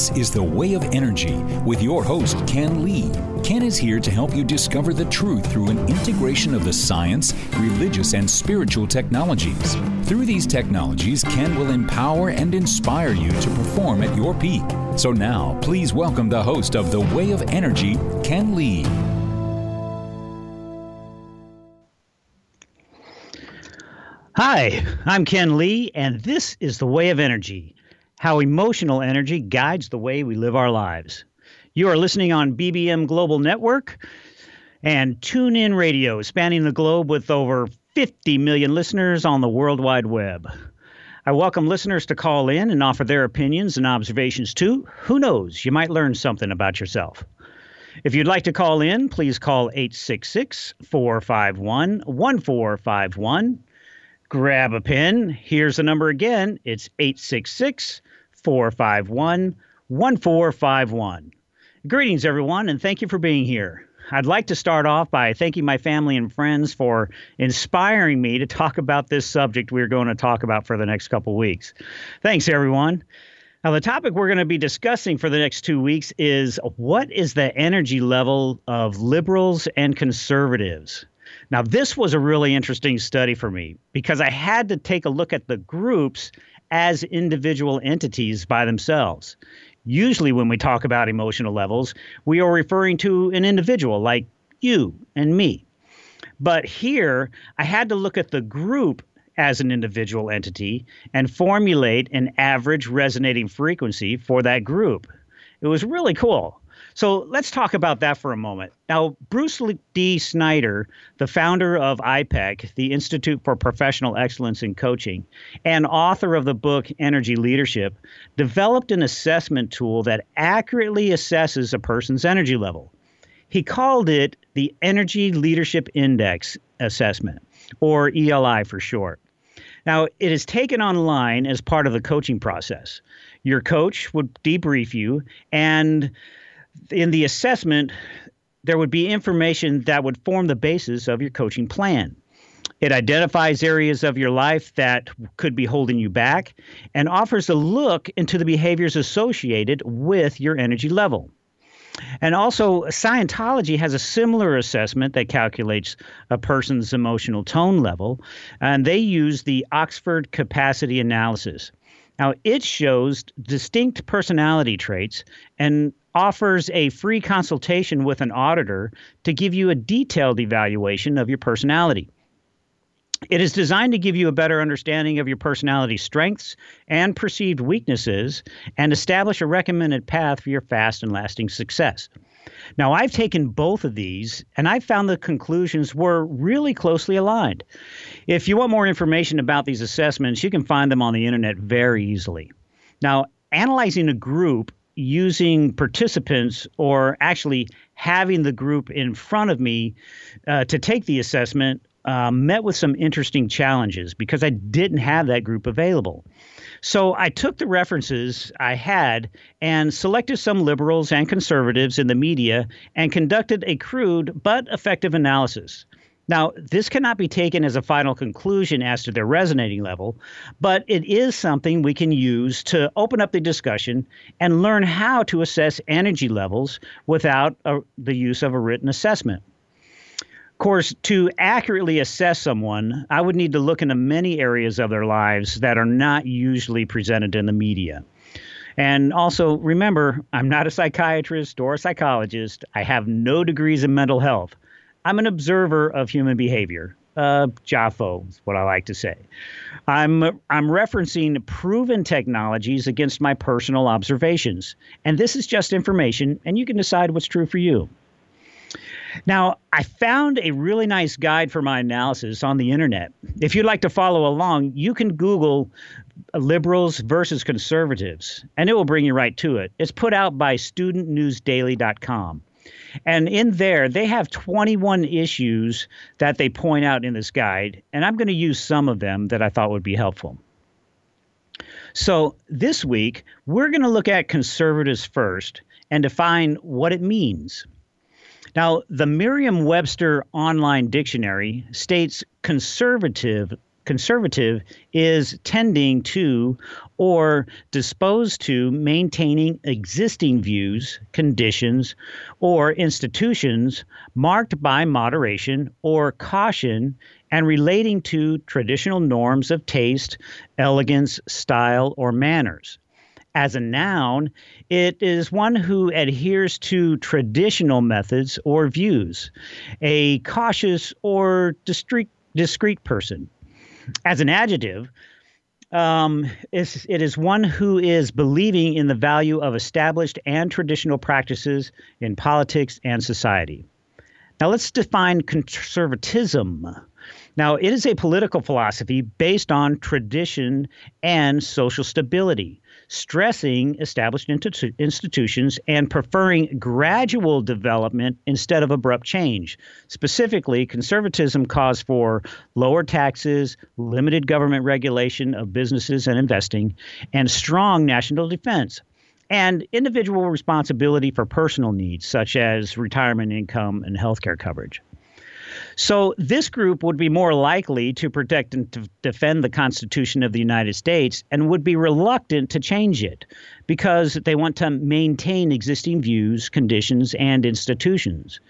This is The Way of Energy with your host, Ken Lee. Ken is here to help you discover the truth through an integration of the science, religious, and spiritual technologies. Through these technologies, Ken will empower and inspire you to perform at your peak. So now, please welcome the host of The Way of Energy, Ken Lee. Hi, I'm Ken Lee, and this is The Way of Energy how emotional energy guides the way we live our lives. You are listening on BBM Global Network and TuneIn Radio, spanning the globe with over 50 million listeners on the World Wide Web. I welcome listeners to call in and offer their opinions and observations too. Who knows, you might learn something about yourself. If you'd like to call in, please call 866 451 1451. Grab a pen. Here's the number again it's 866 451 1451. Greetings, everyone, and thank you for being here. I'd like to start off by thanking my family and friends for inspiring me to talk about this subject we're going to talk about for the next couple weeks. Thanks, everyone. Now, the topic we're going to be discussing for the next two weeks is what is the energy level of liberals and conservatives? Now, this was a really interesting study for me because I had to take a look at the groups as individual entities by themselves. Usually, when we talk about emotional levels, we are referring to an individual like you and me. But here, I had to look at the group as an individual entity and formulate an average resonating frequency for that group. It was really cool. So let's talk about that for a moment. Now, Bruce D. Schneider, the founder of IPEC, the Institute for Professional Excellence in Coaching, and author of the book Energy Leadership, developed an assessment tool that accurately assesses a person's energy level. He called it the Energy Leadership Index Assessment, or ELI for short. Now, it is taken online as part of the coaching process. Your coach would debrief you and in the assessment, there would be information that would form the basis of your coaching plan. It identifies areas of your life that could be holding you back and offers a look into the behaviors associated with your energy level. And also, Scientology has a similar assessment that calculates a person's emotional tone level, and they use the Oxford Capacity Analysis. Now, it shows distinct personality traits and offers a free consultation with an auditor to give you a detailed evaluation of your personality. It is designed to give you a better understanding of your personality strengths and perceived weaknesses and establish a recommended path for your fast and lasting success. Now, I've taken both of these and I found the conclusions were really closely aligned. If you want more information about these assessments, you can find them on the internet very easily. Now, analyzing a group using participants or actually having the group in front of me uh, to take the assessment uh, met with some interesting challenges because I didn't have that group available. So I took the references I had and selected some liberals and conservatives in the media and conducted a crude but effective analysis. Now, this cannot be taken as a final conclusion as to their resonating level, but it is something we can use to open up the discussion and learn how to assess energy levels without a, the use of a written assessment. Of course, to accurately assess someone, I would need to look into many areas of their lives that are not usually presented in the media. And also, remember, I'm not a psychiatrist or a psychologist. I have no degrees in mental health. I'm an observer of human behavior. Uh, JAFO is what I like to say. I'm I'm referencing proven technologies against my personal observations, and this is just information, and you can decide what's true for you. Now, I found a really nice guide for my analysis on the internet. If you'd like to follow along, you can Google liberals versus conservatives, and it will bring you right to it. It's put out by studentnewsdaily.com. And in there, they have 21 issues that they point out in this guide, and I'm going to use some of them that I thought would be helpful. So, this week, we're going to look at conservatives first and define what it means. Now, the Merriam Webster Online Dictionary states conservative conservative is tending to or disposed to maintaining existing views, conditions, or institutions marked by moderation or caution and relating to traditional norms of taste, elegance, style, or manners. As a noun, it is one who adheres to traditional methods or views, a cautious or discreet, discreet person. As an adjective, um, is, it is one who is believing in the value of established and traditional practices in politics and society. Now, let's define conservatism. Now, it is a political philosophy based on tradition and social stability stressing established institutions and preferring gradual development instead of abrupt change. Specifically, conservatism calls for lower taxes, limited government regulation of businesses and investing, and strong national defense and individual responsibility for personal needs such as retirement income and health care coverage. So this group would be more likely to protect and to defend the Constitution of the United States and would be reluctant to change it because they want to maintain existing views, conditions, and institutions.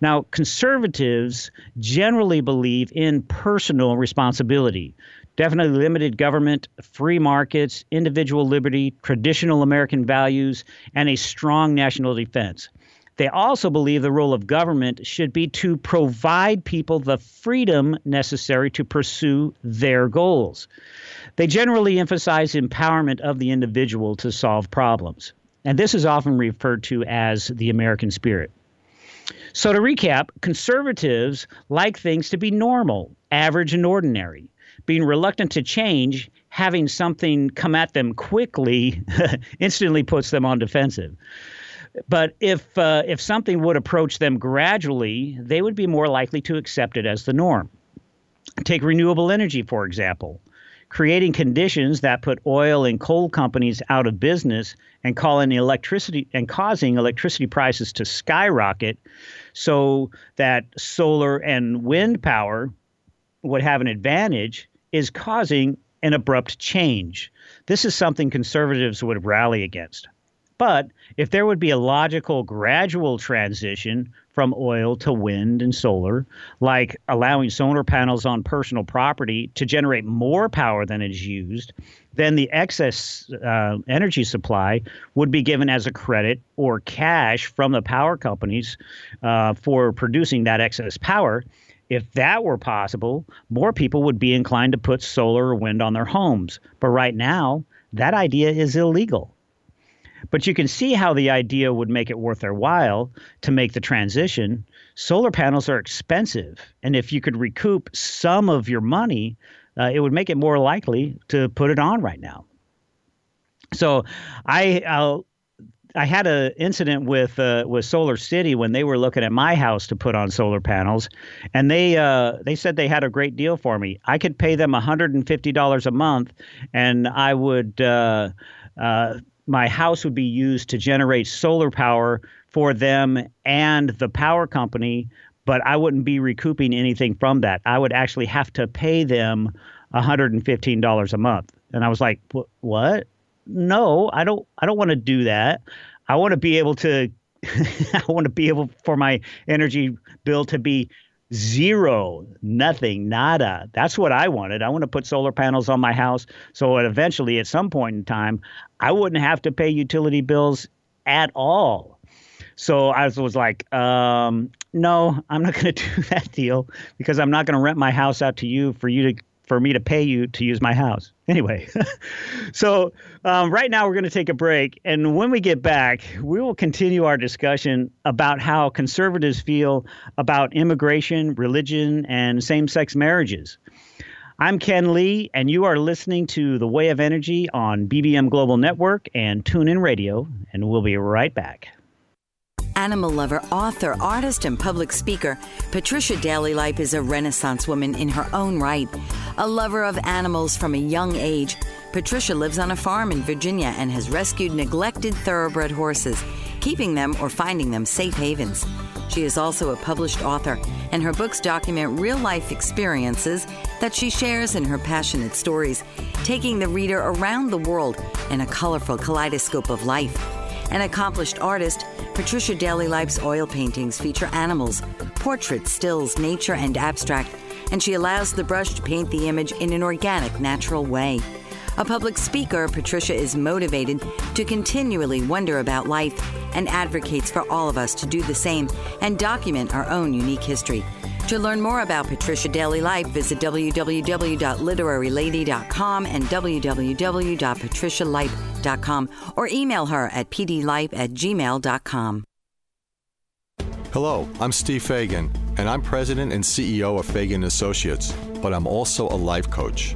Now, conservatives generally believe in personal responsibility. Definitely limited government, free markets, individual liberty, traditional American values, and a strong national defense. They also believe the role of government should be to provide people the freedom necessary to pursue their goals. They generally emphasize empowerment of the individual to solve problems. And this is often referred to as the American spirit. So, to recap, conservatives like things to be normal, average, and ordinary. Being reluctant to change, having something come at them quickly, instantly puts them on defensive. But if uh, if something would approach them gradually, they would be more likely to accept it as the norm. Take renewable energy, for example. Creating conditions that put oil and coal companies out of business and calling electricity and causing electricity prices to skyrocket so that solar and wind power would have an advantage is causing an abrupt change. This is something conservatives would rally against. But if there would be a logical, gradual transition from oil to wind and solar, like allowing solar panels on personal property to generate more power than is used, then the excess uh, energy supply would be given as a credit or cash from the power companies uh, for producing that excess power. If that were possible, more people would be inclined to put solar or wind on their homes. But right now, that idea is illegal. But you can see how the idea would make it worth their while to make the transition. Solar panels are expensive, and if you could recoup some of your money, uh, it would make it more likely to put it on right now. So I I'll I had an incident with uh, with Solar City when they were looking at my house to put on solar panels, and they uh, they said they had a great deal for me. I could pay them $150 a month, and I would uh, uh, my house would be used to generate solar power for them and the power company, but I wouldn't be recouping anything from that. I would actually have to pay them $115 a month. And I was like, "What? No, I don't I don't want to do that. I want to be able to I want to be able for my energy bill to be zero, nothing, nada. That's what I wanted. I want to put solar panels on my house so eventually, at some point in time, I wouldn't have to pay utility bills at all. So I was like, um, no, I'm not going to do that deal because I'm not going to rent my house out to you for you to for me to pay you to use my house. Anyway, so um, right now we're going to take a break. And when we get back, we will continue our discussion about how conservatives feel about immigration, religion, and same sex marriages. I'm Ken Lee, and you are listening to The Way of Energy on BBM Global Network and TuneIn Radio, and we'll be right back. Animal lover, author, artist, and public speaker, Patricia Daly Lipe is a Renaissance woman in her own right. A lover of animals from a young age, Patricia lives on a farm in Virginia and has rescued neglected thoroughbred horses, keeping them or finding them safe havens. She is also a published author, and her books document real life experiences that she shares in her passionate stories, taking the reader around the world in a colorful kaleidoscope of life. An accomplished artist, Patricia Daly Lipe's oil paintings feature animals, portraits, stills, nature, and abstract, and she allows the brush to paint the image in an organic, natural way. A public speaker, Patricia is motivated to continually wonder about life and advocates for all of us to do the same and document our own unique history. To learn more about Patricia Daly Lipe, visit www.literarylady.com and www.patricialipe.com or email her at pdlipe at gmail.com. Hello, I'm Steve Fagan, and I'm president and CEO of Fagan Associates, but I'm also a life coach.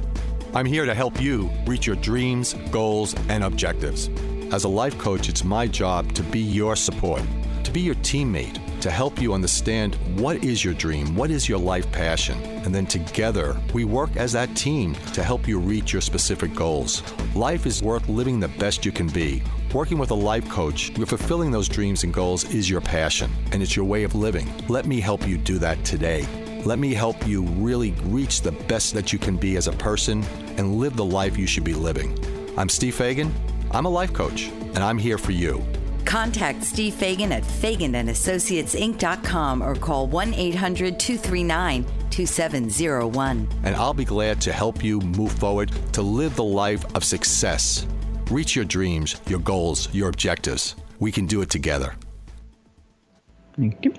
I'm here to help you reach your dreams, goals, and objectives. As a life coach, it's my job to be your support, to be your teammate to help you understand what is your dream, what is your life passion, and then together we work as that team to help you reach your specific goals. Life is worth living the best you can be. Working with a life coach, you're fulfilling those dreams and goals is your passion, and it's your way of living. Let me help you do that today. Let me help you really reach the best that you can be as a person and live the life you should be living. I'm Steve Fagan. I'm a life coach, and I'm here for you. Contact Steve Fagan at FaganandAssociatesInc.com or call 1 800 239 2701. And I'll be glad to help you move forward to live the life of success. Reach your dreams, your goals, your objectives. We can do it together. Thank you.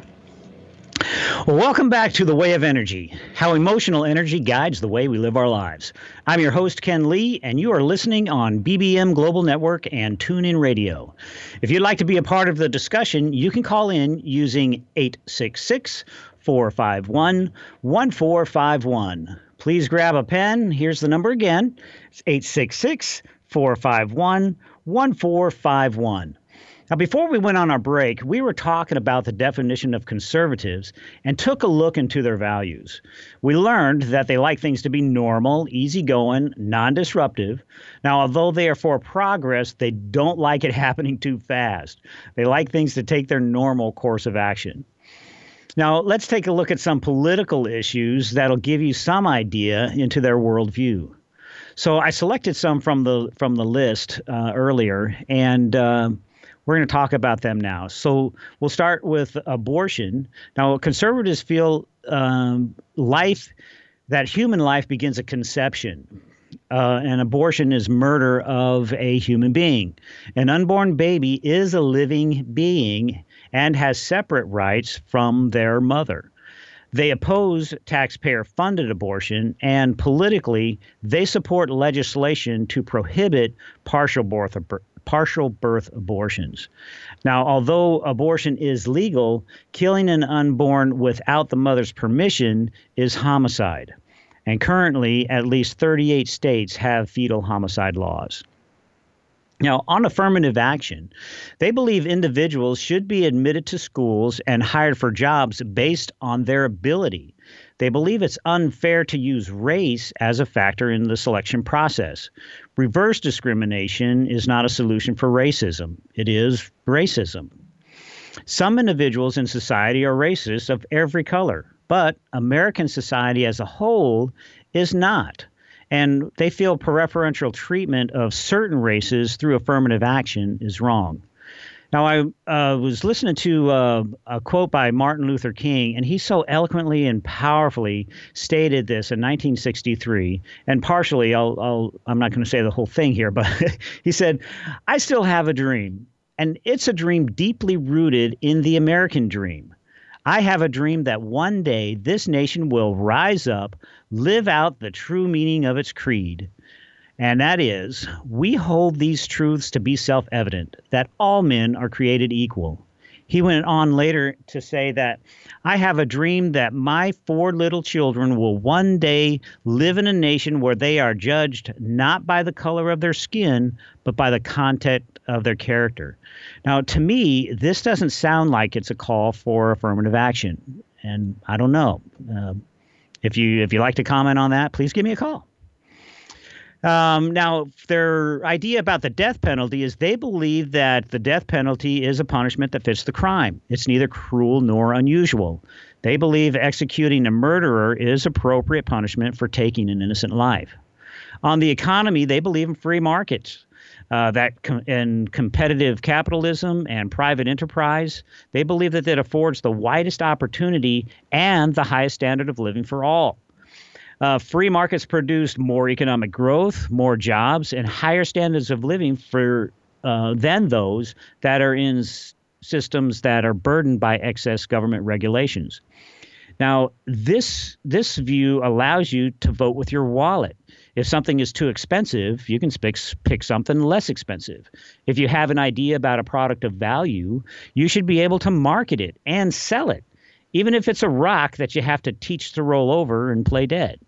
Welcome back to The Way of Energy, how emotional energy guides the way we live our lives. I'm your host, Ken Lee, and you are listening on BBM Global Network and TuneIn Radio. If you'd like to be a part of the discussion, you can call in using 866 451 1451. Please grab a pen. Here's the number again it's 866 451 1451. Now, before we went on our break, we were talking about the definition of conservatives and took a look into their values. We learned that they like things to be normal, easygoing, non disruptive. Now, although they are for progress, they don't like it happening too fast. They like things to take their normal course of action. Now, let's take a look at some political issues that'll give you some idea into their worldview. So I selected some from the from the list uh, earlier, and uh, we're going to talk about them now. So we'll start with abortion. Now, conservatives feel um, life, that human life begins at conception. Uh, and abortion is murder of a human being. An unborn baby is a living being and has separate rights from their mother. They oppose taxpayer funded abortion, and politically, they support legislation to prohibit partial birth, partial birth abortions. Now, although abortion is legal, killing an unborn without the mother's permission is homicide. And currently, at least 38 states have fetal homicide laws. Now, on affirmative action, they believe individuals should be admitted to schools and hired for jobs based on their ability. They believe it's unfair to use race as a factor in the selection process. Reverse discrimination is not a solution for racism, it is racism. Some individuals in society are racist of every color, but American society as a whole is not and they feel preferential treatment of certain races through affirmative action is wrong. Now, I uh, was listening to uh, a quote by Martin Luther King, and he so eloquently and powerfully stated this in 1963. And partially, I'll, I'll I'm not going to say the whole thing here, but he said, "I still have a dream, and it's a dream deeply rooted in the American dream. I have a dream that one day this nation will rise up, live out the true meaning of its creed. And that is, we hold these truths to be self evident that all men are created equal. He went on later to say that I have a dream that my four little children will one day live in a nation where they are judged not by the color of their skin, but by the content of their character. Now, to me, this doesn't sound like it's a call for affirmative action, and I don't know. Uh, if you if you like to comment on that, please give me a call. Um, now, their idea about the death penalty is they believe that the death penalty is a punishment that fits the crime. It's neither cruel nor unusual. They believe executing a murderer is appropriate punishment for taking an innocent life. On the economy, they believe in free markets uh, that com- in competitive capitalism and private enterprise, they believe that it affords the widest opportunity and the highest standard of living for all. Uh, free markets produce more economic growth, more jobs, and higher standards of living for uh, than those that are in s- systems that are burdened by excess government regulations. Now, this this view allows you to vote with your wallet. If something is too expensive, you can pick, pick something less expensive. If you have an idea about a product of value, you should be able to market it and sell it, even if it's a rock that you have to teach to roll over and play dead.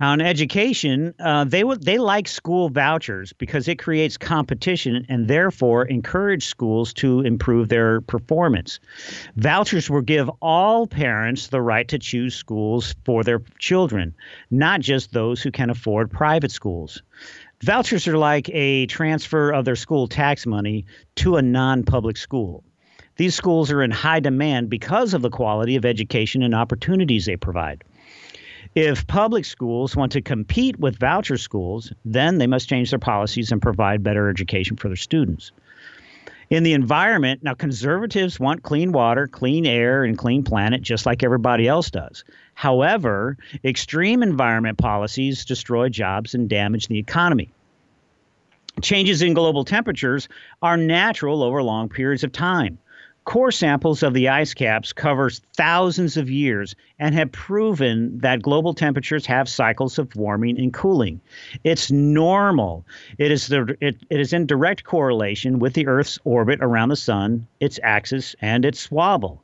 Now, in education, uh, they would they like school vouchers because it creates competition and therefore encourage schools to improve their performance. Vouchers will give all parents the right to choose schools for their children, not just those who can afford private schools. Vouchers are like a transfer of their school tax money to a non-public school. These schools are in high demand because of the quality of education and opportunities they provide. If public schools want to compete with voucher schools, then they must change their policies and provide better education for their students. In the environment, now conservatives want clean water, clean air, and clean planet just like everybody else does. However, extreme environment policies destroy jobs and damage the economy. Changes in global temperatures are natural over long periods of time. Core samples of the ice caps covers thousands of years and have proven that global temperatures have cycles of warming and cooling. It's normal. It is the it, it is in direct correlation with the Earth's orbit around the sun, its axis, and its wobble.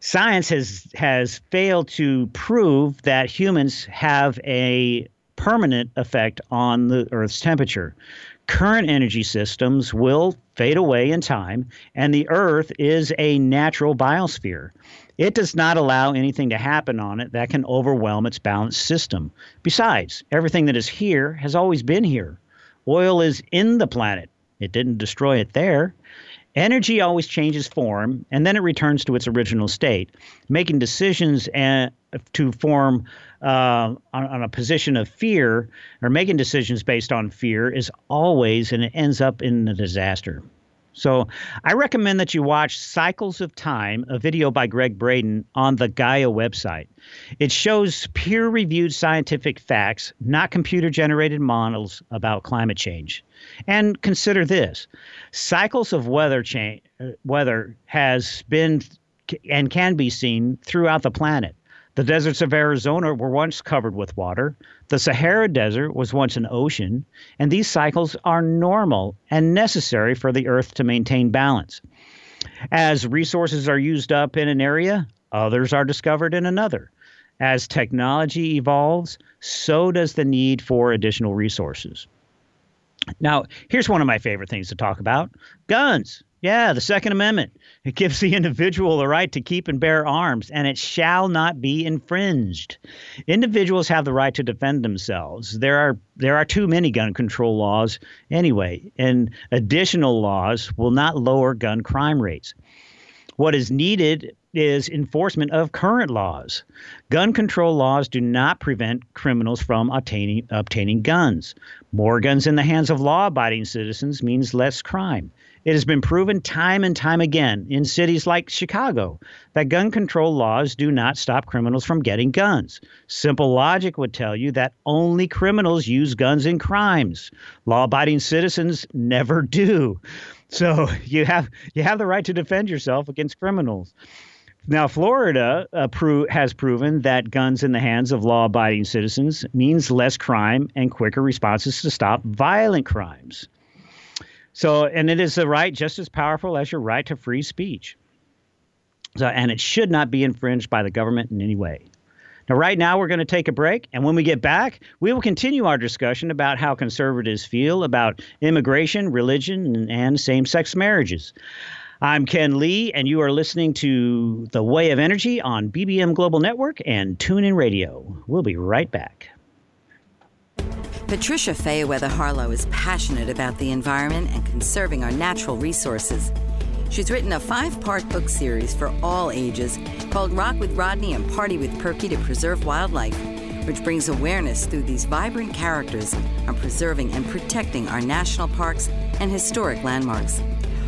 Science has has failed to prove that humans have a permanent effect on the Earth's temperature current energy systems will fade away in time, and the Earth is a natural biosphere. It does not allow anything to happen on it that can overwhelm its balanced system. Besides, everything that is here has always been here. Oil is in the planet, it didn't destroy it there. Energy always changes form and then it returns to its original state. Making decisions and, to form uh, on, on, a position of fear or making decisions based on fear is always and it ends up in a disaster. So I recommend that you watch Cycles of Time, a video by Gregg Braden on the Gaia website. It shows peer reviewed scientific facts, not computer generated models about climate change. And consider this cycles of weather change, weather has been and can be seen throughout the planet. The deserts of Arizona were once covered with water. The Sahara Desert was once an ocean, and these cycles are normal and necessary for the Earth to maintain balance. As resources are used up in an area, others are discovered in another. As technology evolves, so does the need for additional resources. Now, here's one of my favorite things to talk about guns. Yeah, the Second Amendment. It gives the individual the right to keep and bear arms, and it shall not be infringed. Individuals have the right to defend themselves. There are there are too many gun control laws anyway, and additional laws will not lower gun crime rates. What is needed is enforcement of current laws. Gun control laws do not prevent criminals from obtaining obtaining guns. More guns in the hands of law-abiding citizens means less crime. It has been proven time and time again in cities like Chicago that gun control laws do not stop criminals from getting guns. Simple logic would tell you that only criminals use guns in crimes. Law abiding citizens never do. So you have you have the right to defend yourself against criminals. Now, Florida uh, pro- has proven that guns in the hands of law abiding citizens means less crime and quicker responses to stop violent crimes. So, and it is a right just as powerful as your right to free speech. So, and it should not be infringed by the government in any way. Now, right now, we're going to take a break. And when we get back, we will continue our discussion about how conservatives feel about immigration, religion, and, same sex marriages. I'm Ken Lee, and you are listening to The Way of Energy on BBM Global Network and TuneIn Radio. We'll be right back. Patricia Fayerweather Harlow is passionate about the environment and conserving our natural resources. She's written a five part book series for all ages called Rock with Rodney and Party with Perky to Preserve Wildlife, which brings awareness through these vibrant characters on preserving and protecting our national parks and historic landmarks.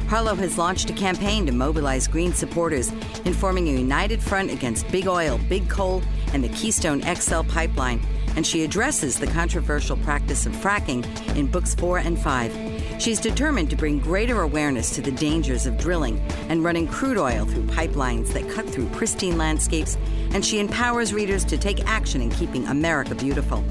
Harlow has launched a campaign to mobilize green supporters in forming a united front against big oil, big coal, and the Keystone XL pipeline and she addresses the controversial practice of fracking in books four and five. She's determined to bring greater awareness to the dangers of drilling and running crude oil through pipelines that cut through pristine landscapes, and she empowers readers to take action in keeping America beautiful.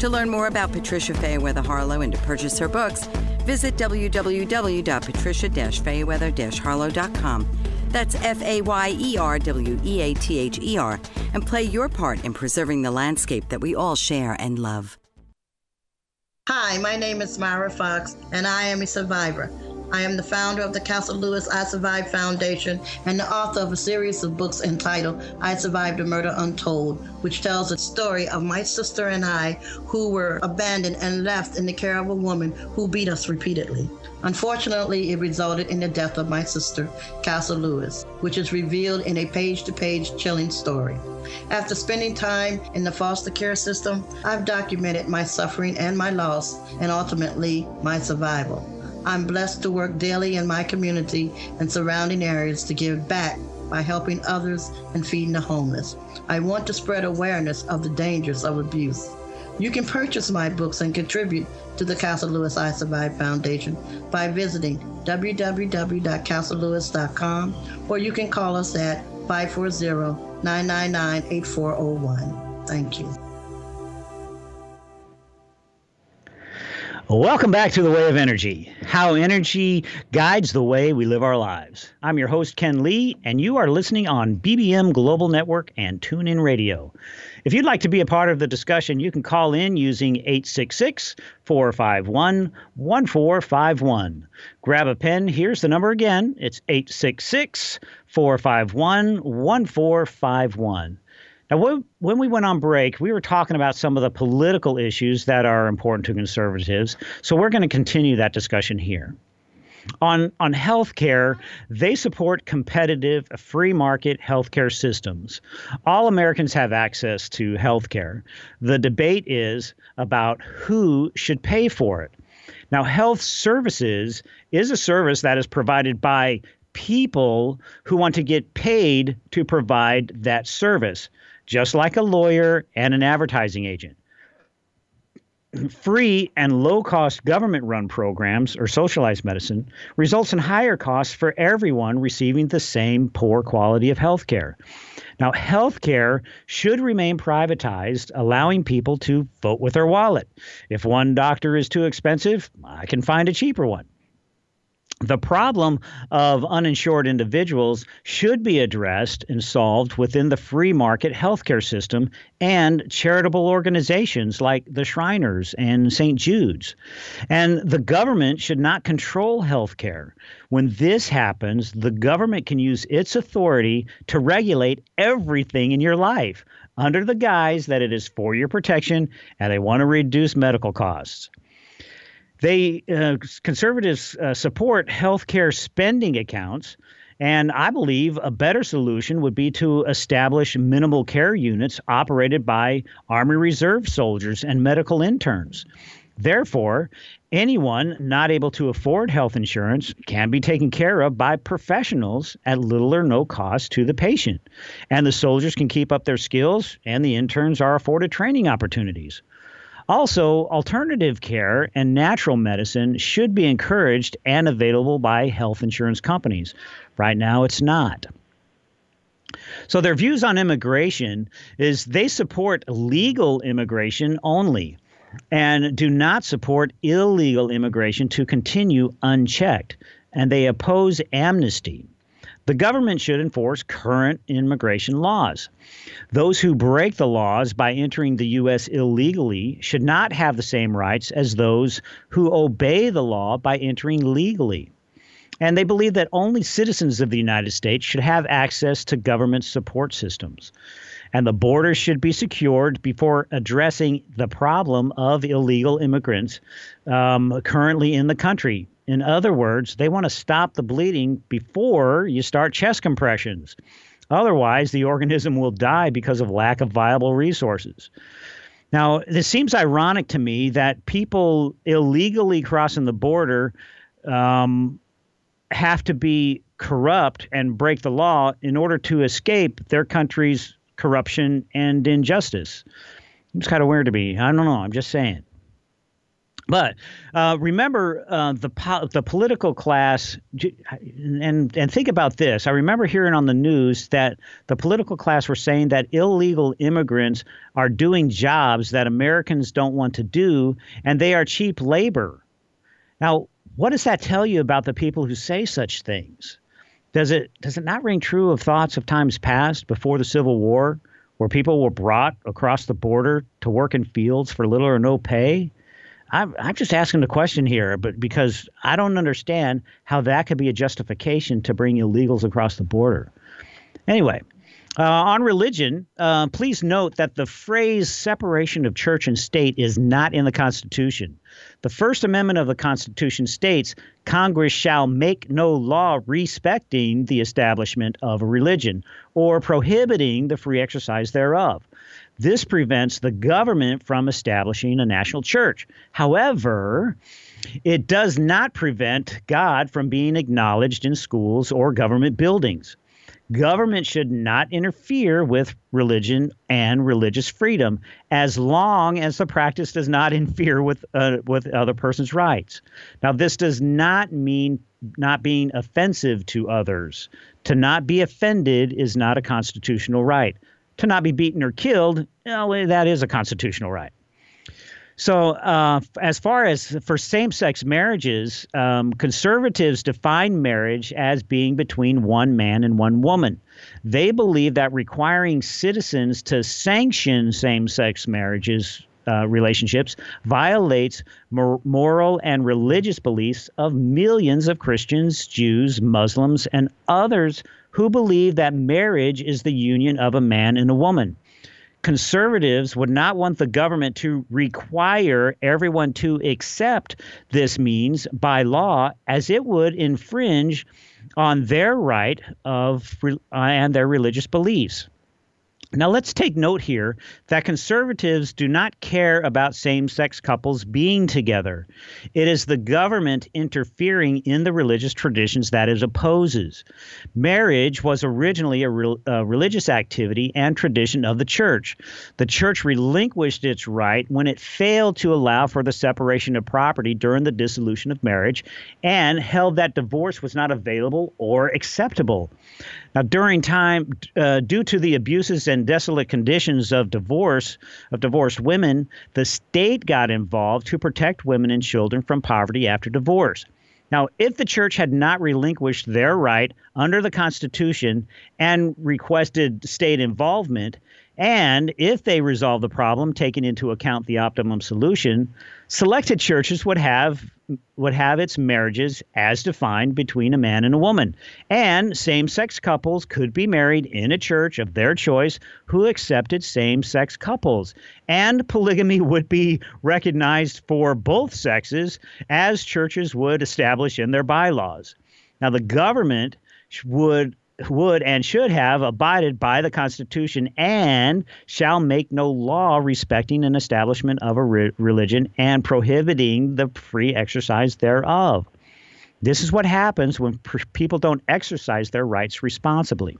To learn more about Patricia Fayerweather Harlow and to purchase her books, visit www.patricia-fayerweather-harlow.com. That's F A Y E R W E A T H E R, and play your part in preserving the landscape that we all share and love. Hi, my name is Myra Fox, and I am a survivor. I am the founder of the Castle Lewis I Survived Foundation and the author of a series of books entitled I Survived a Murder Untold, which tells the story of my sister and I who were abandoned and left in the care of a woman who beat us repeatedly. Unfortunately, it resulted in the death of my sister, Castle Lewis, which is revealed in a page to page chilling story. After spending time in the foster care system, I've documented my suffering and my loss, and ultimately my survival. I'm blessed to work daily in my community and surrounding areas to give back by helping others and feeding the homeless. I want to spread awareness of the dangers of abuse. You can purchase my books and contribute to the Castle Lewis I Survive Foundation by visiting www.castlelewis.com or you can call us at 540 999 8401. Thank you. Welcome back to The Way of Energy, how energy guides the way we live our lives. I'm your host, Ken Lee, and you are listening on BBM Global Network and TuneIn Radio. If you'd like to be a part of the discussion, you can call in using 866 451 1451. Grab a pen. Here's the number again it's 866 451 1451. Now, when we went on break, we were talking about some of the political issues that are important to conservatives. So we're going to continue that discussion here. On on healthcare, they support competitive, free market healthcare systems. All Americans have access to healthcare. The debate is about who should pay for it. Now, health services is a service that is provided by people who want to get paid to provide that service just like a lawyer and an advertising agent. Free and low cost government run programs or socialized medicine results in higher costs for everyone receiving the same poor quality of health care. Now, health care should remain privatized, allowing people to vote with their wallet. If one doctor is too expensive, I can find a cheaper one. The problem of uninsured individuals should be addressed and solved within the free market healthcare system and charitable organizations like the Shriners and St. Jude's. And the government should not control healthcare. When this happens, the government can use its authority to regulate everything in your life under the guise that it is for your protection and they want to reduce medical costs. They uh, conservatives uh, support health care spending accounts. And I believe a better solution would be to establish minimal care units operated by Army Reserve soldiers and medical interns. Therefore, anyone not able to afford health insurance can be taken care of by professionals at little or no cost to the patient. And the soldiers can keep up their skills, and the interns are afforded training opportunities. Also, alternative care and natural medicine should be encouraged and available by health insurance companies. Right now, it's not. So, their views on immigration is they support legal immigration only and do not support illegal immigration to continue unchecked. And they oppose amnesty. The government should enforce current immigration laws. Those who break the laws by entering the U.S. illegally should not have the same rights as those who obey the law by entering legally. And they believe that only citizens of the United States should have access to government support systems. And the borders should be secured before addressing the problem of illegal immigrants um, currently in the country. In other words, they want to stop the bleeding before you start chest compressions. Otherwise, the organism will die because of lack of viable resources. Now, this seems ironic to me that people illegally crossing the border um, have to be corrupt and break the law in order to escape their country's corruption and injustice. It's kind of weird to me. I don't know. I'm just saying. But uh, remember uh, the po- the political class, and and think about this. I remember hearing on the news that the political class were saying that illegal immigrants are doing jobs that Americans don't want to do, and they are cheap labor. Now, what does that tell you about the people who say such things? Does it does it not ring true of thoughts of times past before the Civil War, where people were brought across the border to work in fields for little or no pay? I'm, I'm just asking the question here, but because I don't understand how that could be a justification to bring illegals across the border. Anyway, uh, on religion, uh, please note that the phrase separation of church and state is not in the Constitution. The First Amendment of the Constitution states Congress shall make no law respecting the establishment of a religion or prohibiting the free exercise thereof. This prevents the government from establishing a national church. However, it does not prevent God from being acknowledged in schools or government buildings. Government should not interfere with religion and religious freedom as long as the practice does not interfere with uh, with other person's rights. Now, this does not mean not being offensive to others. To not be offended is not a constitutional right to not be beaten or killed, well, that is a constitutional right. So, uh, as far as for same sex marriages, um, conservatives define marriage as being between one man and one woman. They believe that requiring citizens to sanction same sex marriages. Uh, relationships violates mor- moral and religious beliefs of millions of Christians, Jews, Muslims, and others who believe that marriage is the union of a man and a woman. Conservatives would not want the government to require everyone to accept this means by law, as it would infringe on their right of uh, and their religious beliefs. Now, let's take note here that conservatives do not care about same sex couples being together. It is the government interfering in the religious traditions that it opposes. Marriage was originally a, re- a religious activity and tradition of the church. The church relinquished its right when it failed to allow for the separation of property during the dissolution of marriage and held that divorce was not available or acceptable. Now, during time, uh, due to the abuses and desolate conditions of divorce of divorced women, the state got involved to protect women and children from poverty after divorce. Now, if the church had not relinquished their right under the Constitution and requested state involvement, and if they resolved the problem, taking into account the optimum solution, selected churches would have would have its marriages as defined between a man and a woman. And same-sex couples could be married in a church of their choice who accepted same-sex couples. And polygamy would be recognized for both sexes as churches would establish in their bylaws. Now the government would would and should have abided by the Constitution and shall make no law respecting an establishment of a re- religion and prohibiting the free exercise thereof. This is what happens when pr- people don't exercise their rights responsibly.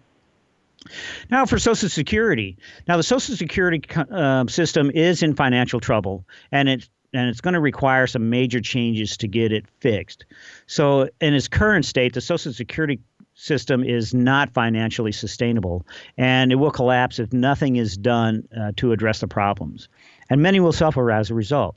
Now, for Social Security. Now, the Social Security uh, system is in financial trouble, and it and it's going to require some major changes to get it fixed. So, in its current state, the Social Security system is not financially sustainable, and it will collapse if nothing is done uh, to address the problems. And many will suffer as a result.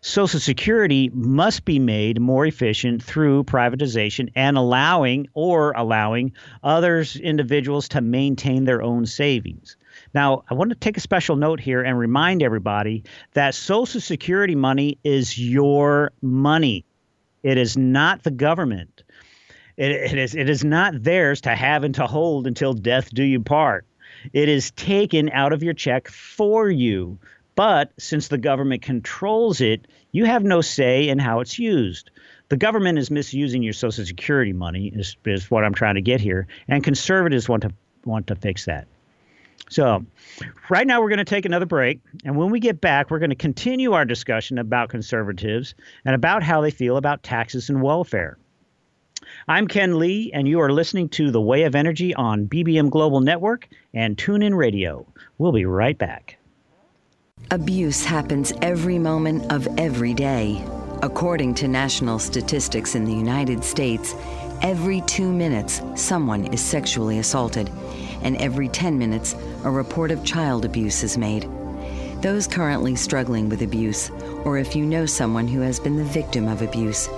Social Security must be made more efficient through privatization and allowing or allowing others individuals to maintain their own savings. Now, I want to take a special note here and remind everybody that Social Security money is your money. It is not the government. It, it is it is not theirs to have and to hold until death do you part. It is taken out of your check for you. But since the government controls it, you have no say in how it's used. The government is misusing your Social Security money, is, is what I'm trying to get here, and conservatives want to want to fix that. So, right now we're going to take another break, and when we get back, we're going to continue our discussion about conservatives and about how they feel about taxes and welfare. I'm Ken Lee, and you are listening to The Way of Energy on BBM Global Network and TuneIn Radio. We'll be right back. Abuse happens every moment of every day. According to national statistics in the United States, every two minutes someone is sexually assaulted, and every 10 minutes a report of child abuse is made. Those currently struggling with abuse, or if you know someone who has been the victim of abuse,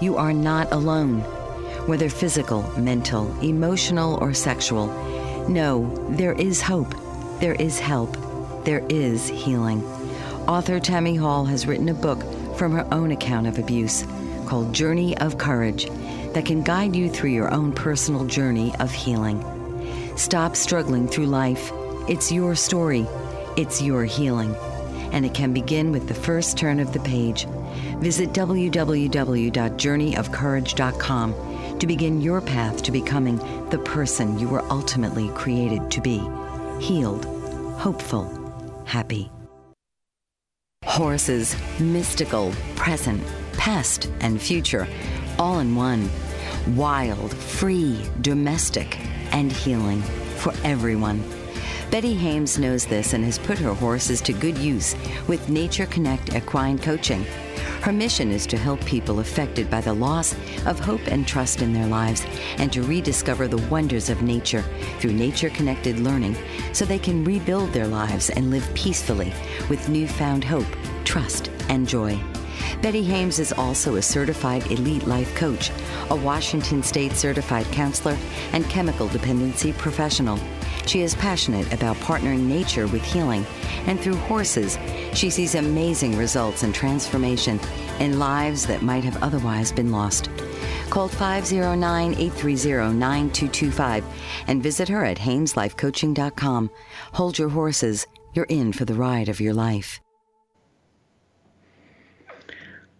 you are not alone whether physical, mental, emotional, or sexual. No, there is hope. There is help. There is healing. Author Tammy Hall has written a book from her own account of abuse called Journey of Courage that can guide you through your own personal journey of healing. Stop struggling through life. It's your story. It's your healing. And it can begin with the first turn of the page. Visit www.journeyofcourage.com to begin your path to becoming the person you were ultimately created to be healed, hopeful, happy. Horses, mystical, present, past, and future, all in one. Wild, free, domestic, and healing for everyone. Betty Hames knows this and has put her horses to good use with Nature Connect Equine Coaching. Her mission is to help people affected by the loss of hope and trust in their lives and to rediscover the wonders of nature through nature connected learning so they can rebuild their lives and live peacefully with newfound hope, trust, and joy. Betty Hames is also a certified elite life coach, a Washington State certified counselor, and chemical dependency professional. She is passionate about partnering nature with healing, and through horses, she sees amazing results and transformation in lives that might have otherwise been lost. Call 509 830 9225 and visit her at HamesLifeCoaching.com. Hold your horses. You're in for the ride of your life.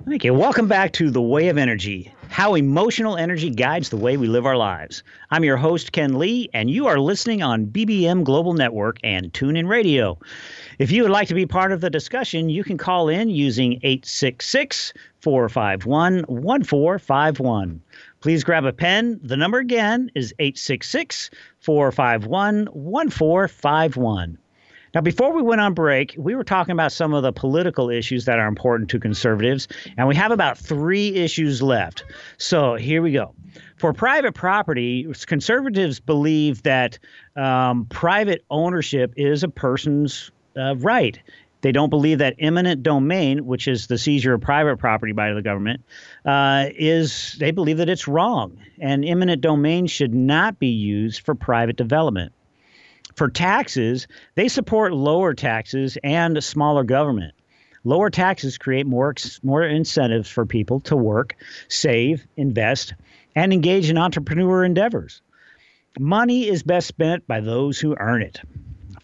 Thank you. Welcome back to The Way of Energy, how emotional energy guides the way we live our lives. I'm your host, Ken Lee, and you are listening on BBM Global Network and TuneIn Radio. If you would like to be part of the discussion, you can call in using 866 451 1451. Please grab a pen. The number again is 866 451 1451. Now, before we went on break, we were talking about some of the political issues that are important to conservatives, and we have about three issues left. So here we go. For private property, conservatives believe that um, private ownership is a person's uh, right. They don't believe that eminent domain, which is the seizure of private property by the government, uh, is they believe that it's wrong, and eminent domain should not be used for private development. For taxes, they support lower taxes and a smaller government. Lower taxes create more more incentives for people to work, save, invest, and engage in entrepreneur endeavors. Money is best spent by those who earn it.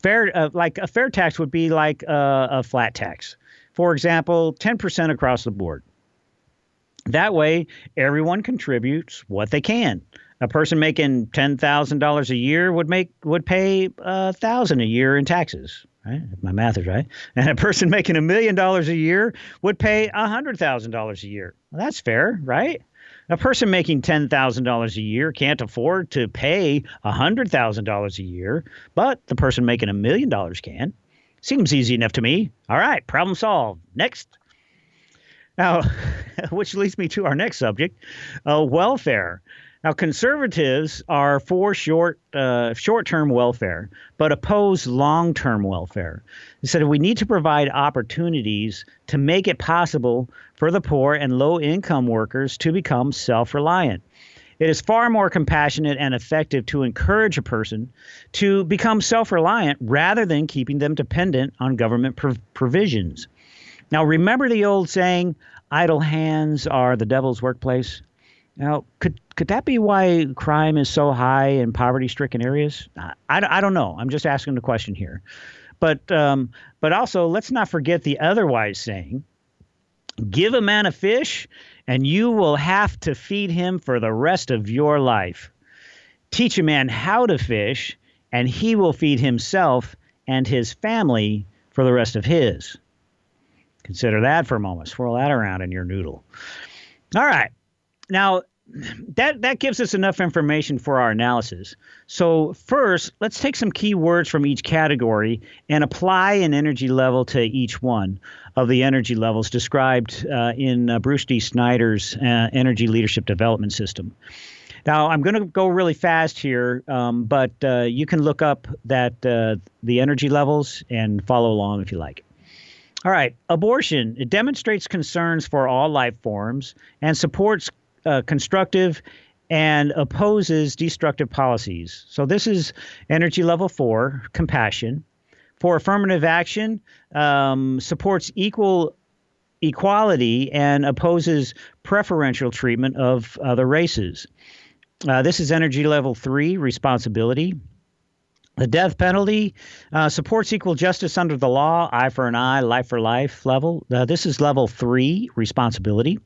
Fair, uh, like a fair tax would be like uh, a flat tax. For example, 10% across the board. That way, everyone contributes what they can a person making ten thousand dollars a year would make would pay a thousand a year in taxes. Right, if my math is right, and a person making a million dollars a year would pay a hundred thousand dollars a year. Well, that's fair, right? A person making ten thousand dollars a year can't afford to pay a hundred thousand dollars a year, but the person making a million dollars can. Seems easy enough to me. All right, problem solved. Next. Now, which leads me to our next subject, uh, welfare. Now, conservatives are for short uh, short-term welfare, but oppose long-term welfare. They said we need to provide opportunities to make it possible for the poor and low-income workers to become self-reliant. It is far more compassionate and effective to encourage a person to become self-reliant rather than keeping them dependent on government prov- provisions. Now, remember the old saying, "Idle hands are the devil's workplace." Now, could could that be why crime is so high in poverty-stricken areas? I, I, don't know. I'm just asking the question here. But um, but also, let's not forget the otherwise saying: "Give a man a fish, and you will have to feed him for the rest of your life. Teach a man how to fish, and he will feed himself and his family for the rest of his." Consider that for a moment. Swirl that around in your noodle. All right now that that gives us enough information for our analysis. So first, let's take some key words from each category and apply an energy level to each one of the energy levels described uh, in uh, Bruce D. Schneider's uh, Energy Leadership Development System. Now, I'm going to go really fast here, um, but uh, you can look up that uh, the energy levels and follow along if you like. All right, abortion. It demonstrates concerns for all life forms and supports uh, constructive and opposes destructive policies. So this is energy level four, compassion. For affirmative action, um, supports equal equality and opposes preferential treatment of other races. Uh, this is energy level three, responsibility. The death penalty uh, supports equal justice under the law, eye for an eye, life for life level. Uh, this is level three, responsibility.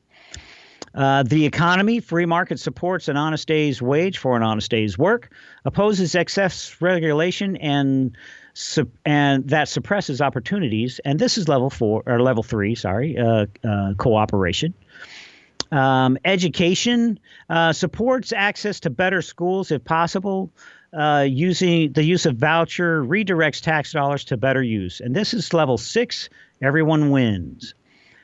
Uh, the economy, free market supports an honest day's wage for an honest day's work, opposes excess regulation and and that suppresses opportunities. And this is level four or level three, sorry, uh, uh, cooperation. Um, education uh, supports access to better schools if possible. Uh, using the use of voucher redirects tax dollars to better use. And this is level six. Everyone wins.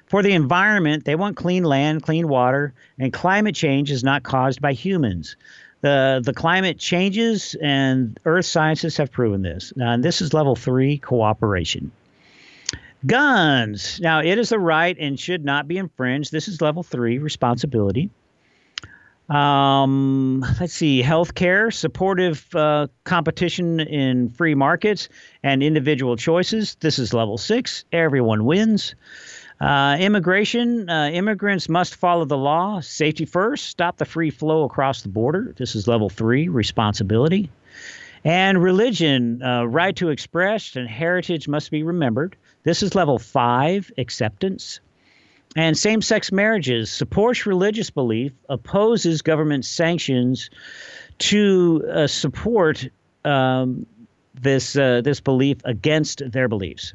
For the environment, they want clean land, clean water, and climate change is not caused by humans. The, the climate changes, and earth scientists have proven this. Now, and this is level three cooperation. Guns. Now, it is a right and should not be infringed. This is level three responsibility. Um, let's see, healthcare, supportive uh, competition in free markets and individual choices. This is level six. Everyone wins. Uh, immigration, uh, immigrants must follow the law. Safety first, stop the free flow across the border. This is level three, responsibility. And religion, uh, right to express and heritage must be remembered. This is level five, acceptance. And same sex marriages supports religious belief, opposes government sanctions to uh, support um, this, uh, this belief against their beliefs.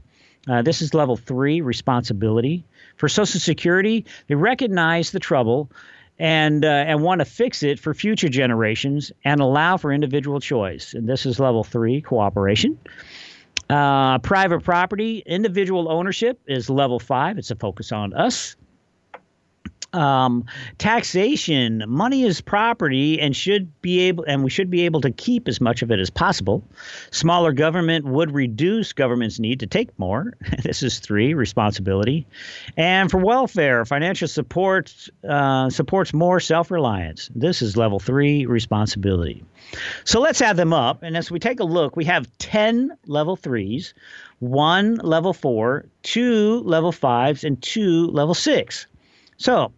Uh, this is level three, responsibility. For Social Security, they recognize the trouble and uh, and want to fix it for future generations and allow for individual choice. And this is level three, cooperation. Uh, private property, individual ownership is level five. It's a focus on us. Um, taxation money is property and should be able and we should be able to keep as much of it as possible. Smaller government would reduce government's need to take more. This is three responsibility. And for welfare financial support uh, supports more self-reliance. This is level three responsibility. So let's add them up. And as we take a look we have 10 level threes one level four two level fives and two level six. So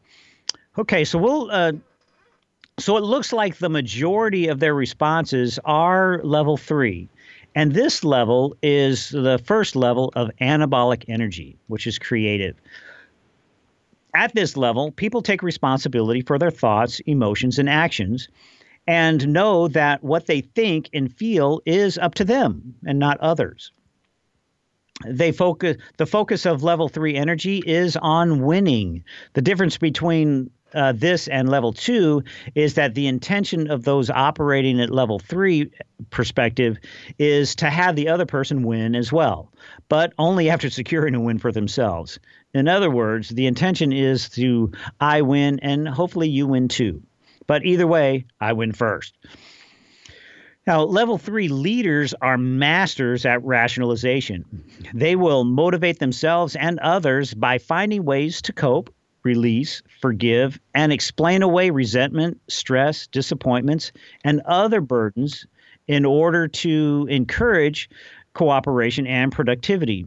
Okay, so we'll. Uh, so it looks like the majority of their responses are level three. And this level is the first level of anabolic energy, which is creative. At this level, people take responsibility for their thoughts, emotions, and actions and know that what they think and feel is up to them and not others. They focus the focus of level 3 energy is on winning. The difference between uh, this and level two is that the intention of those operating at level three perspective is to have the other person win as well, but only after securing a win for themselves. In other words, the intention is to I win and hopefully you win too. But either way, I win first. Now, level three leaders are masters at rationalization. They will motivate themselves and others by finding ways to cope release, forgive, and explain away resentment, stress, disappointments, and other burdens in order to encourage cooperation and productivity.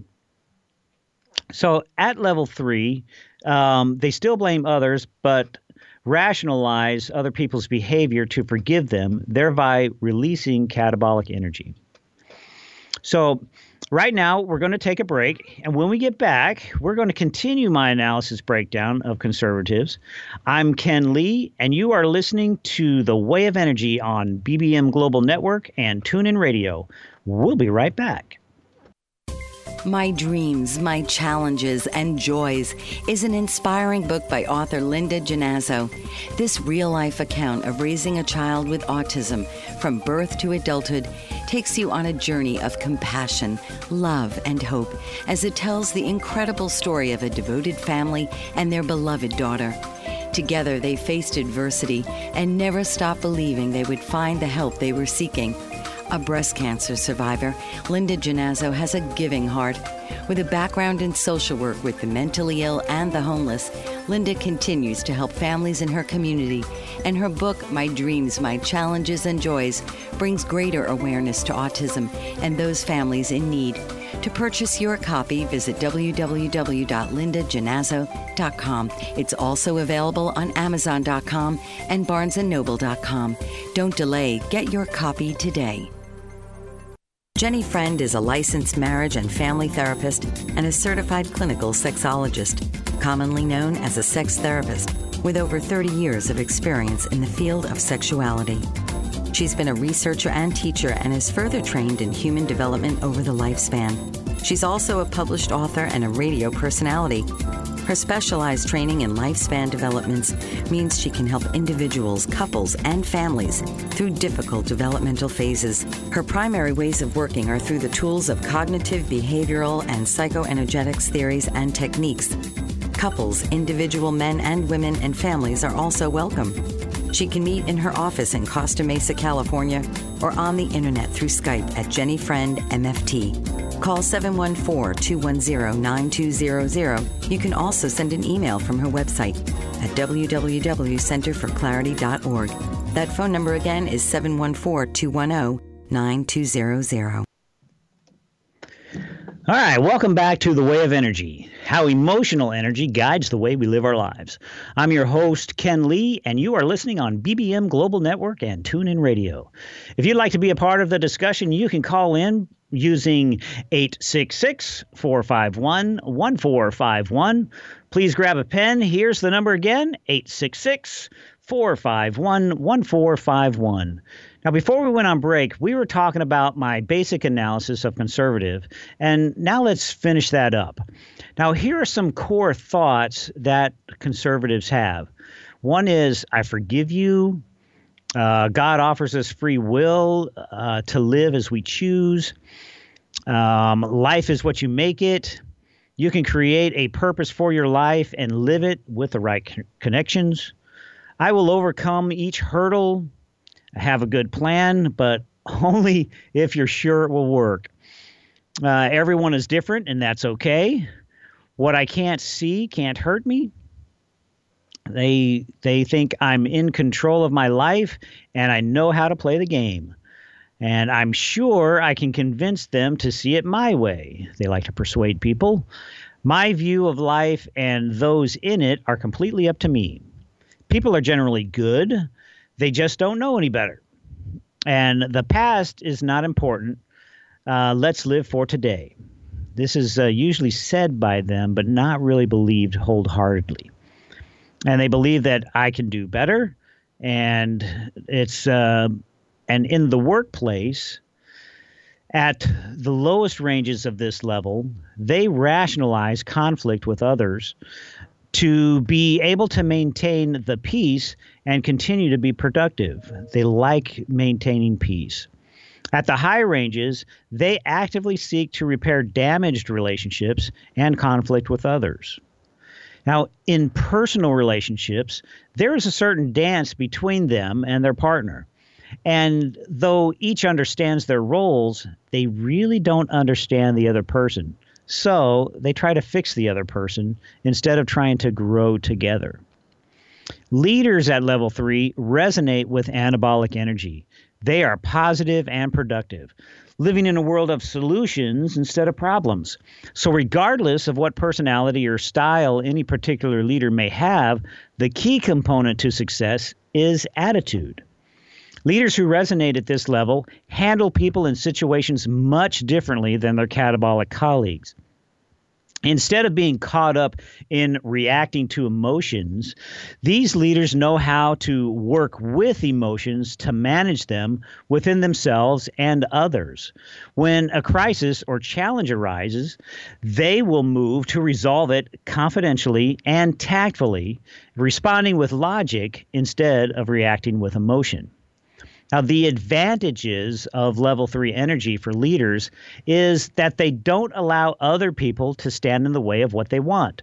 So at level three, um, they still blame others, but rationalize other people's behavior to forgive them, thereby releasing catabolic energy. So right now, we're going to take a break. And when we get back, we're going to continue my analysis breakdown of conservatives. I'm Ken Lee, and you are listening to The Way of Energy on BBM Global Network and TuneIn Radio. We'll be right back. My Dreams, My Challenges, and Joys is an inspiring book by author Linda Genazzo. This real life account of raising a child with autism from birth to adulthood takes you on a journey of compassion, love, and hope as it tells the incredible story of a devoted family and their beloved daughter. Together, they faced adversity and never stopped believing they would find the help they were seeking. A breast cancer survivor, Linda Genazzo has a giving heart. With a background in social work with the mentally ill and the homeless, Linda continues to help families in her community, and her book, My Dreams, My Challenges and Joys, brings greater awareness to autism and those families in need. To purchase your copy, visit www.lindagenazzo.com. It's also available on Amazon.com and BarnesandNoble.com. Don't delay, get your copy today. Jenny Friend is a licensed marriage and family therapist and a certified clinical sexologist, commonly known as a sex therapist, with over 30 years of experience in the field of sexuality. She's been a researcher and teacher and is further trained in human development over the lifespan. She's also a published author and a radio personality. Her specialized training in lifespan developments means she can help individuals, couples, and families through difficult developmental phases. Her primary ways of working are through the tools of cognitive, behavioral, and psychoenergetics theories and techniques. Couples, individual men and women, and families are also welcome. She can meet in her office in Costa Mesa, California, or on the internet through Skype at Jenny Friend MFT. Call 714 210 9200. You can also send an email from her website at www.centerforclarity.org. That phone number again is 714 210 9200. All right, welcome back to The Way of Energy, how emotional energy guides the way we live our lives. I'm your host, Ken Lee, and you are listening on BBM Global Network and TuneIn Radio. If you'd like to be a part of the discussion, you can call in using 866 451 1451. Please grab a pen. Here's the number again 866 451 1451. Now, before we went on break, we were talking about my basic analysis of conservative, and now let's finish that up. Now, here are some core thoughts that conservatives have. One is, I forgive you. Uh, God offers us free will uh, to live as we choose. Um, life is what you make it. You can create a purpose for your life and live it with the right con- connections. I will overcome each hurdle, have a good plan, but only if you're sure it will work. Uh, everyone is different, and that's okay. What I can't see can't hurt me. They they think I'm in control of my life and I know how to play the game. And I'm sure I can convince them to see it my way. They like to persuade people. My view of life and those in it are completely up to me. People are generally good, they just don't know any better. And the past is not important. Uh, let's live for today. This is uh, usually said by them, but not really believed wholeheartedly. And they believe that I can do better. And it's, uh, and in the workplace, at the lowest ranges of this level, they rationalize conflict with others to be able to maintain the peace and continue to be productive. They like maintaining peace. At the high ranges, they actively seek to repair damaged relationships and conflict with others. Now, in personal relationships, there is a certain dance between them and their partner. And though each understands their roles, they really don't understand the other person. So they try to fix the other person instead of trying to grow together. Leaders at level three resonate with anabolic energy. They are positive and productive, living in a world of solutions instead of problems. So, regardless of what personality or style any particular leader may have, the key component to success is attitude. Leaders who resonate at this level handle people in situations much differently than their catabolic colleagues. Instead of being caught up in reacting to emotions, these leaders know how to work with emotions to manage them within themselves and others. When a crisis or challenge arises, they will move to resolve it confidentially and tactfully, responding with logic instead of reacting with emotion. Now, the advantages of level three energy for leaders is that they don't allow other people to stand in the way of what they want.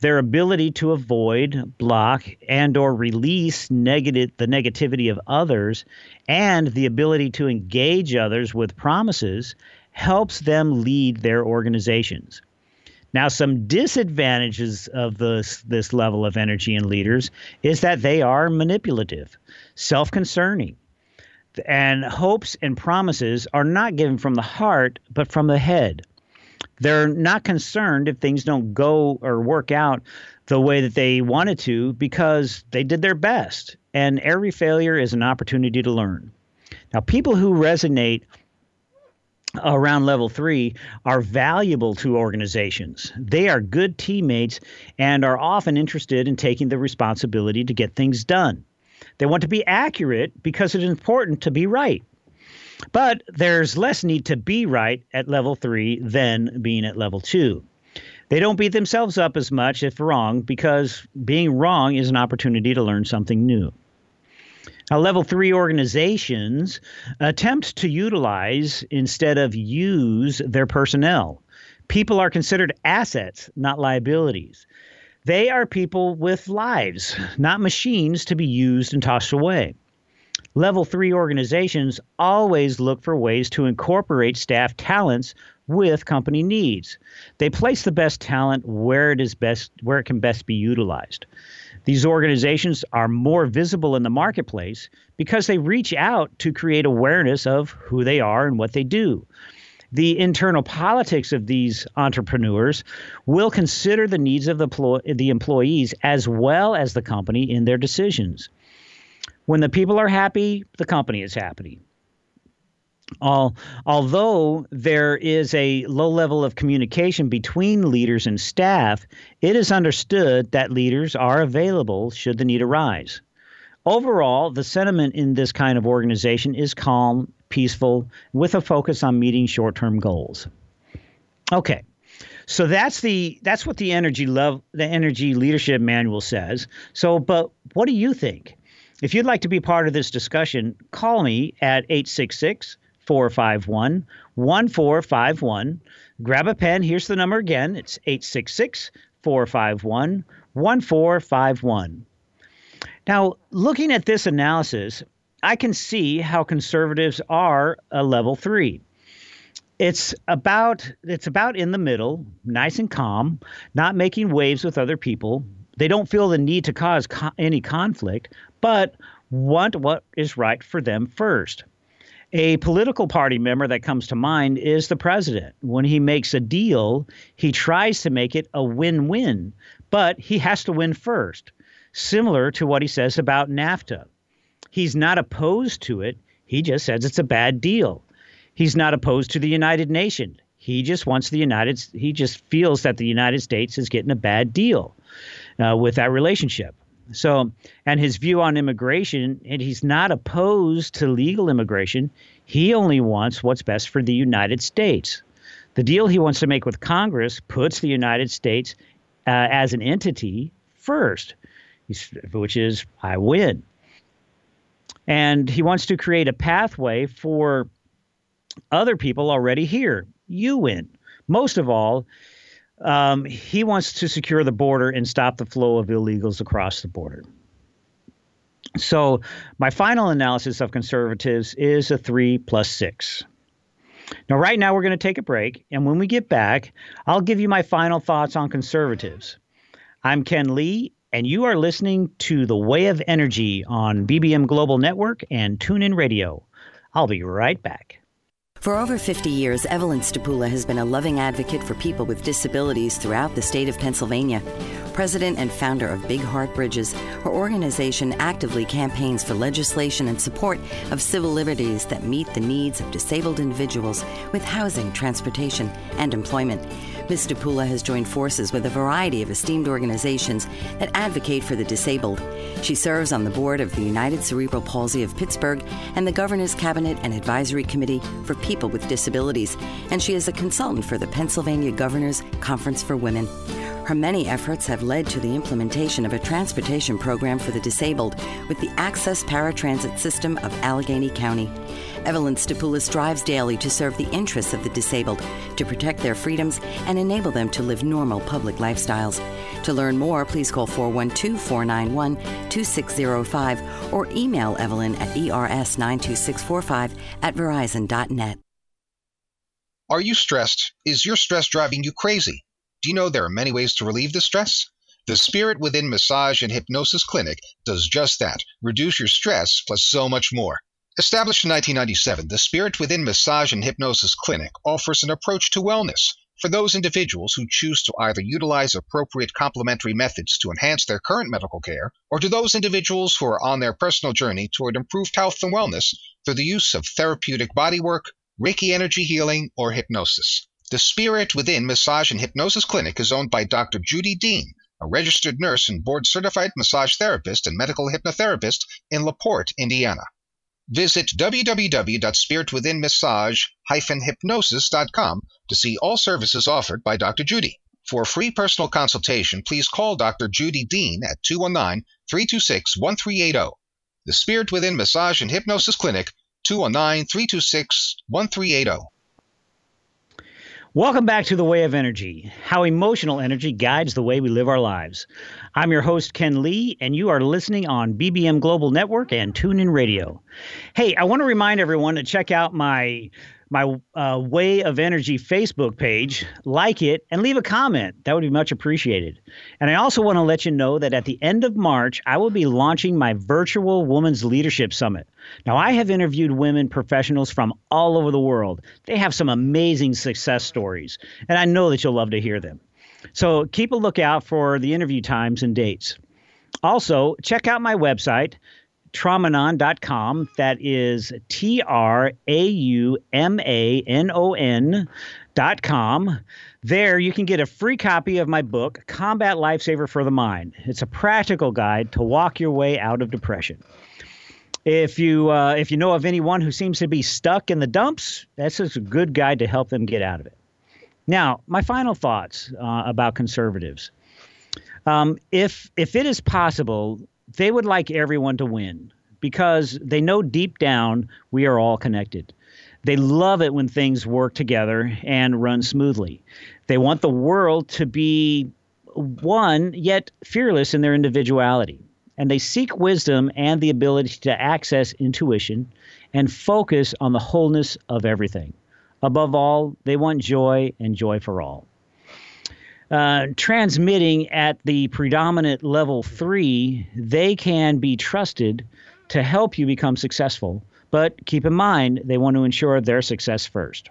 Their ability to avoid, block, and or release negative the negativity of others and the ability to engage others with promises helps them lead their organizations. Now, some disadvantages of this, this level of energy in leaders is that they are manipulative, self concerning, and hopes and promises are not given from the heart, but from the head. They're not concerned if things don't go or work out the way that they wanted to because they did their best. And every failure is an opportunity to learn. Now, people who resonate around level three are valuable to organizations. They are good teammates and are often interested in taking the responsibility to get things done. They want to be accurate because it's important to be right. But there's less need to be right at level three than being at level two. They don't beat themselves up as much if wrong because being wrong is an opportunity to learn something new. Now, level three organizations attempt to utilize instead of use their personnel. People are considered assets, not liabilities. They are people with lives, not machines to be used and tossed away. Level three organizations always look for ways to incorporate staff talents with company needs. They place the best talent where it is best where it can best be utilized. These organizations are more visible in the marketplace because they reach out to create awareness of who they are and what they do the internal politics of these entrepreneurs will consider the needs of the, plo- the employees as well as the company in their decisions. When the people are happy, the company is happy. All, although there is a low level of communication between leaders and staff, it is understood that leaders are available should the need arise. Overall, the sentiment in this kind of organization is calm peaceful, with a focus on meeting short-term goals. Okay. So that's the that's what the energy love the energy leadership manual says. So but what do you think? If you'd like to be part of this discussion, call me at 866 451 1451. Grab a pen. Here's the number again it's 866 451 1451. Now, looking at this analysis, I can see how conservatives are a level three. It's about it's about in the middle, nice and calm, not making waves with other people. They don't feel the need to cause co- any conflict, but want what is right for them first. A political party member that comes to mind is the president. When he makes a deal, he tries to make it a win win, but he has to win first, similar to what he says about NAFTA. He's not opposed to it, he just says it's a bad deal. He's not opposed to the United Nations. He just wants the United he just feels that the United States is getting a bad deal uh, with that relationship. So, and his view on immigration, and he's not opposed to legal immigration. He only wants what's best for the United States. The deal he wants to make with Congress puts the United States uh, as an entity first, which is I win. And he wants to create a pathway for other people already here. You win. Most of all, um, he wants to secure the border and stop the flow of illegals across the border. So, my final analysis of conservatives is a three plus six. Now, right now, we're going to take a break. And when we get back, I'll give you my final thoughts on conservatives. I'm Ken Lee, and you are listening to The Way of Energy on BBM Global Network and TuneIn Radio. I'll be right back. For over 50 years, Evelyn Stapula has been a loving advocate for people with disabilities throughout the state of Pennsylvania. President and founder of Big Heart Bridges, her organization actively campaigns for legislation and support of civil liberties that meet the needs of disabled individuals with housing, transportation, and employment. Ms. Stapula has joined forces with a variety of esteemed organizations that advocate for the disabled. She serves on the board of the United Cerebral Palsy of Pittsburgh and the Governor's Cabinet and Advisory Committee for People with Disabilities, and she is a consultant for the Pennsylvania Governor's Conference for Women. Her many efforts have led to the implementation of a transportation program for the disabled with the Access Paratransit System of Allegheny County. Evelyn Stapula strives daily to serve the interests of the disabled, to protect their freedoms, and enable them to live normal public lifestyles. To learn more, please call 412 491 2605 or email Evelyn at ers92645 at verizon.net. Are you stressed? Is your stress driving you crazy? Do you know there are many ways to relieve the stress? The Spirit Within Massage and Hypnosis Clinic does just that reduce your stress plus so much more. Established in 1997, the Spirit Within Massage and Hypnosis Clinic offers an approach to wellness for those individuals who choose to either utilize appropriate complementary methods to enhance their current medical care, or to those individuals who are on their personal journey toward improved health and wellness through the use of therapeutic bodywork, Reiki energy healing, or hypnosis. The Spirit Within Massage and Hypnosis Clinic is owned by Dr. Judy Dean, a registered nurse and board certified massage therapist and medical hypnotherapist in LaPorte, Indiana. Visit www.spiritwithinmassage-hypnosis.com to see all services offered by Dr. Judy. For a free personal consultation, please call Dr. Judy Dean at 219 326 1380. The Spirit Within Massage and Hypnosis Clinic, 219 326 1380. Welcome back to The Way of Energy, how emotional energy guides the way we live our lives. I'm your host, Ken Lee, and you are listening on BBM Global Network and TuneIn Radio. Hey, I want to remind everyone to check out my my uh, Way of Energy Facebook page, like it, and leave a comment. That would be much appreciated. And I also want to let you know that at the end of March, I will be launching my virtual Women's Leadership Summit. Now, I have interviewed women professionals from all over the world. They have some amazing success stories, and I know that you'll love to hear them. So keep a lookout for the interview times and dates. Also, check out my website, traumanon.com. That is T R A U M A N O N.com. There, you can get a free copy of my book, Combat Lifesaver for the Mind. It's a practical guide to walk your way out of depression. If you uh, if you know of anyone who seems to be stuck in the dumps, that's a good guide to help them get out of it. Now, my final thoughts uh, about conservatives. Um, if if it is possible, they would like everyone to win because they know deep down we are all connected. They love it when things work together and run smoothly. They want the world to be one, yet fearless in their individuality. And they seek wisdom and the ability to access intuition and focus on the wholeness of everything. Above all, they want joy and joy for all. Uh, transmitting at the predominant level three, they can be trusted to help you become successful. But keep in mind, they want to ensure their success first.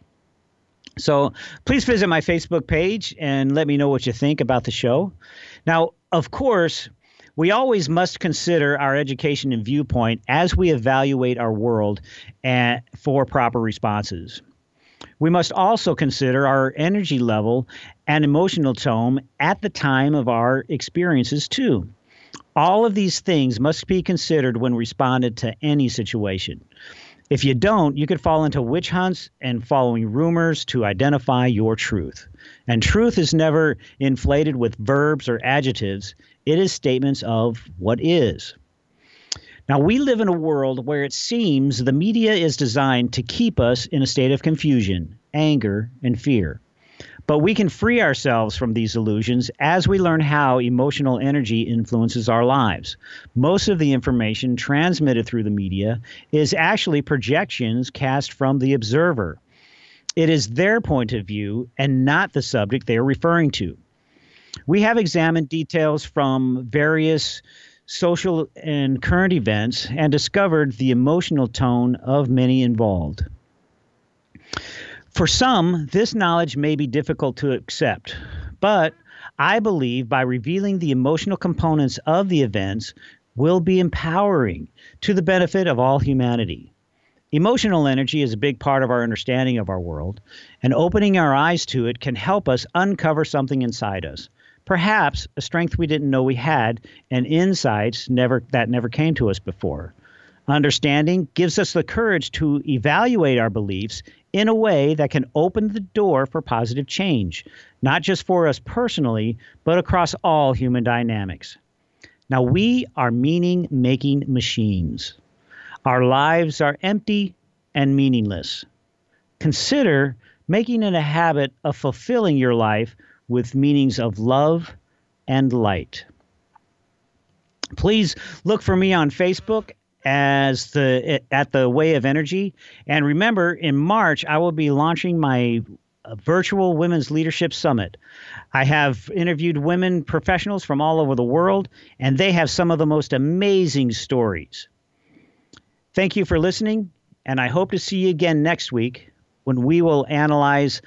So please visit my Facebook page and let me know what you think about the show. Now, of course, we always must consider our education and viewpoint as we evaluate our world and for proper responses. We must also consider our energy level and emotional tone at the time of our experiences, too. All of these things must be considered when responded to any situation. If you don't, you could fall into witch hunts and following rumors to identify your truth. And truth is never inflated with verbs or adjectives, it is statements of what is. Now, we live in a world where it seems the media is designed to keep us in a state of confusion, anger, and fear. But we can free ourselves from these illusions as we learn how emotional energy influences our lives. Most of the information transmitted through the media is actually projections cast from the observer. It is their point of view and not the subject they are referring to. We have examined details from various social and current events and discovered the emotional tone of many involved. For some, this knowledge may be difficult to accept, but I believe by revealing the emotional components of the events will be empowering to the benefit of all humanity. Emotional energy is a big part of our understanding of our world, and opening our eyes to it can help us uncover something inside us perhaps a strength we didn't know we had and insights never that never came to us before understanding gives us the courage to evaluate our beliefs in a way that can open the door for positive change not just for us personally but across all human dynamics. Now we are meaning making machines. Our lives are empty and meaningless. Consider making it a habit of fulfilling your life with meanings of love and light. Please look for me on Facebook as the at the Way of Energy, and remember, in March I will be launching my uh, virtual Women's Leadership Summit. I have interviewed women professionals from all over the world, and they have some of the most amazing stories. Thank you for listening, and I hope to see you again next week when we will analyze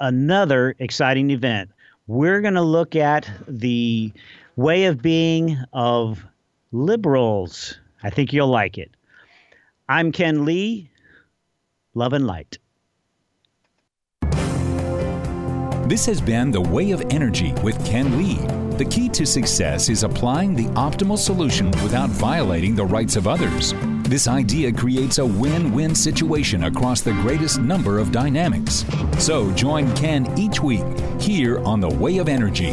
another exciting event we're going to look at the way of being of liberals. I think you'll like it. I'm Ken Lee. Love and light. This has been The Way of Energy with Ken Lee. The key to success is applying the optimal solution without violating the rights of others. This idea creates a win win situation across the greatest number of dynamics. So join Ken each week here on The Way of Energy.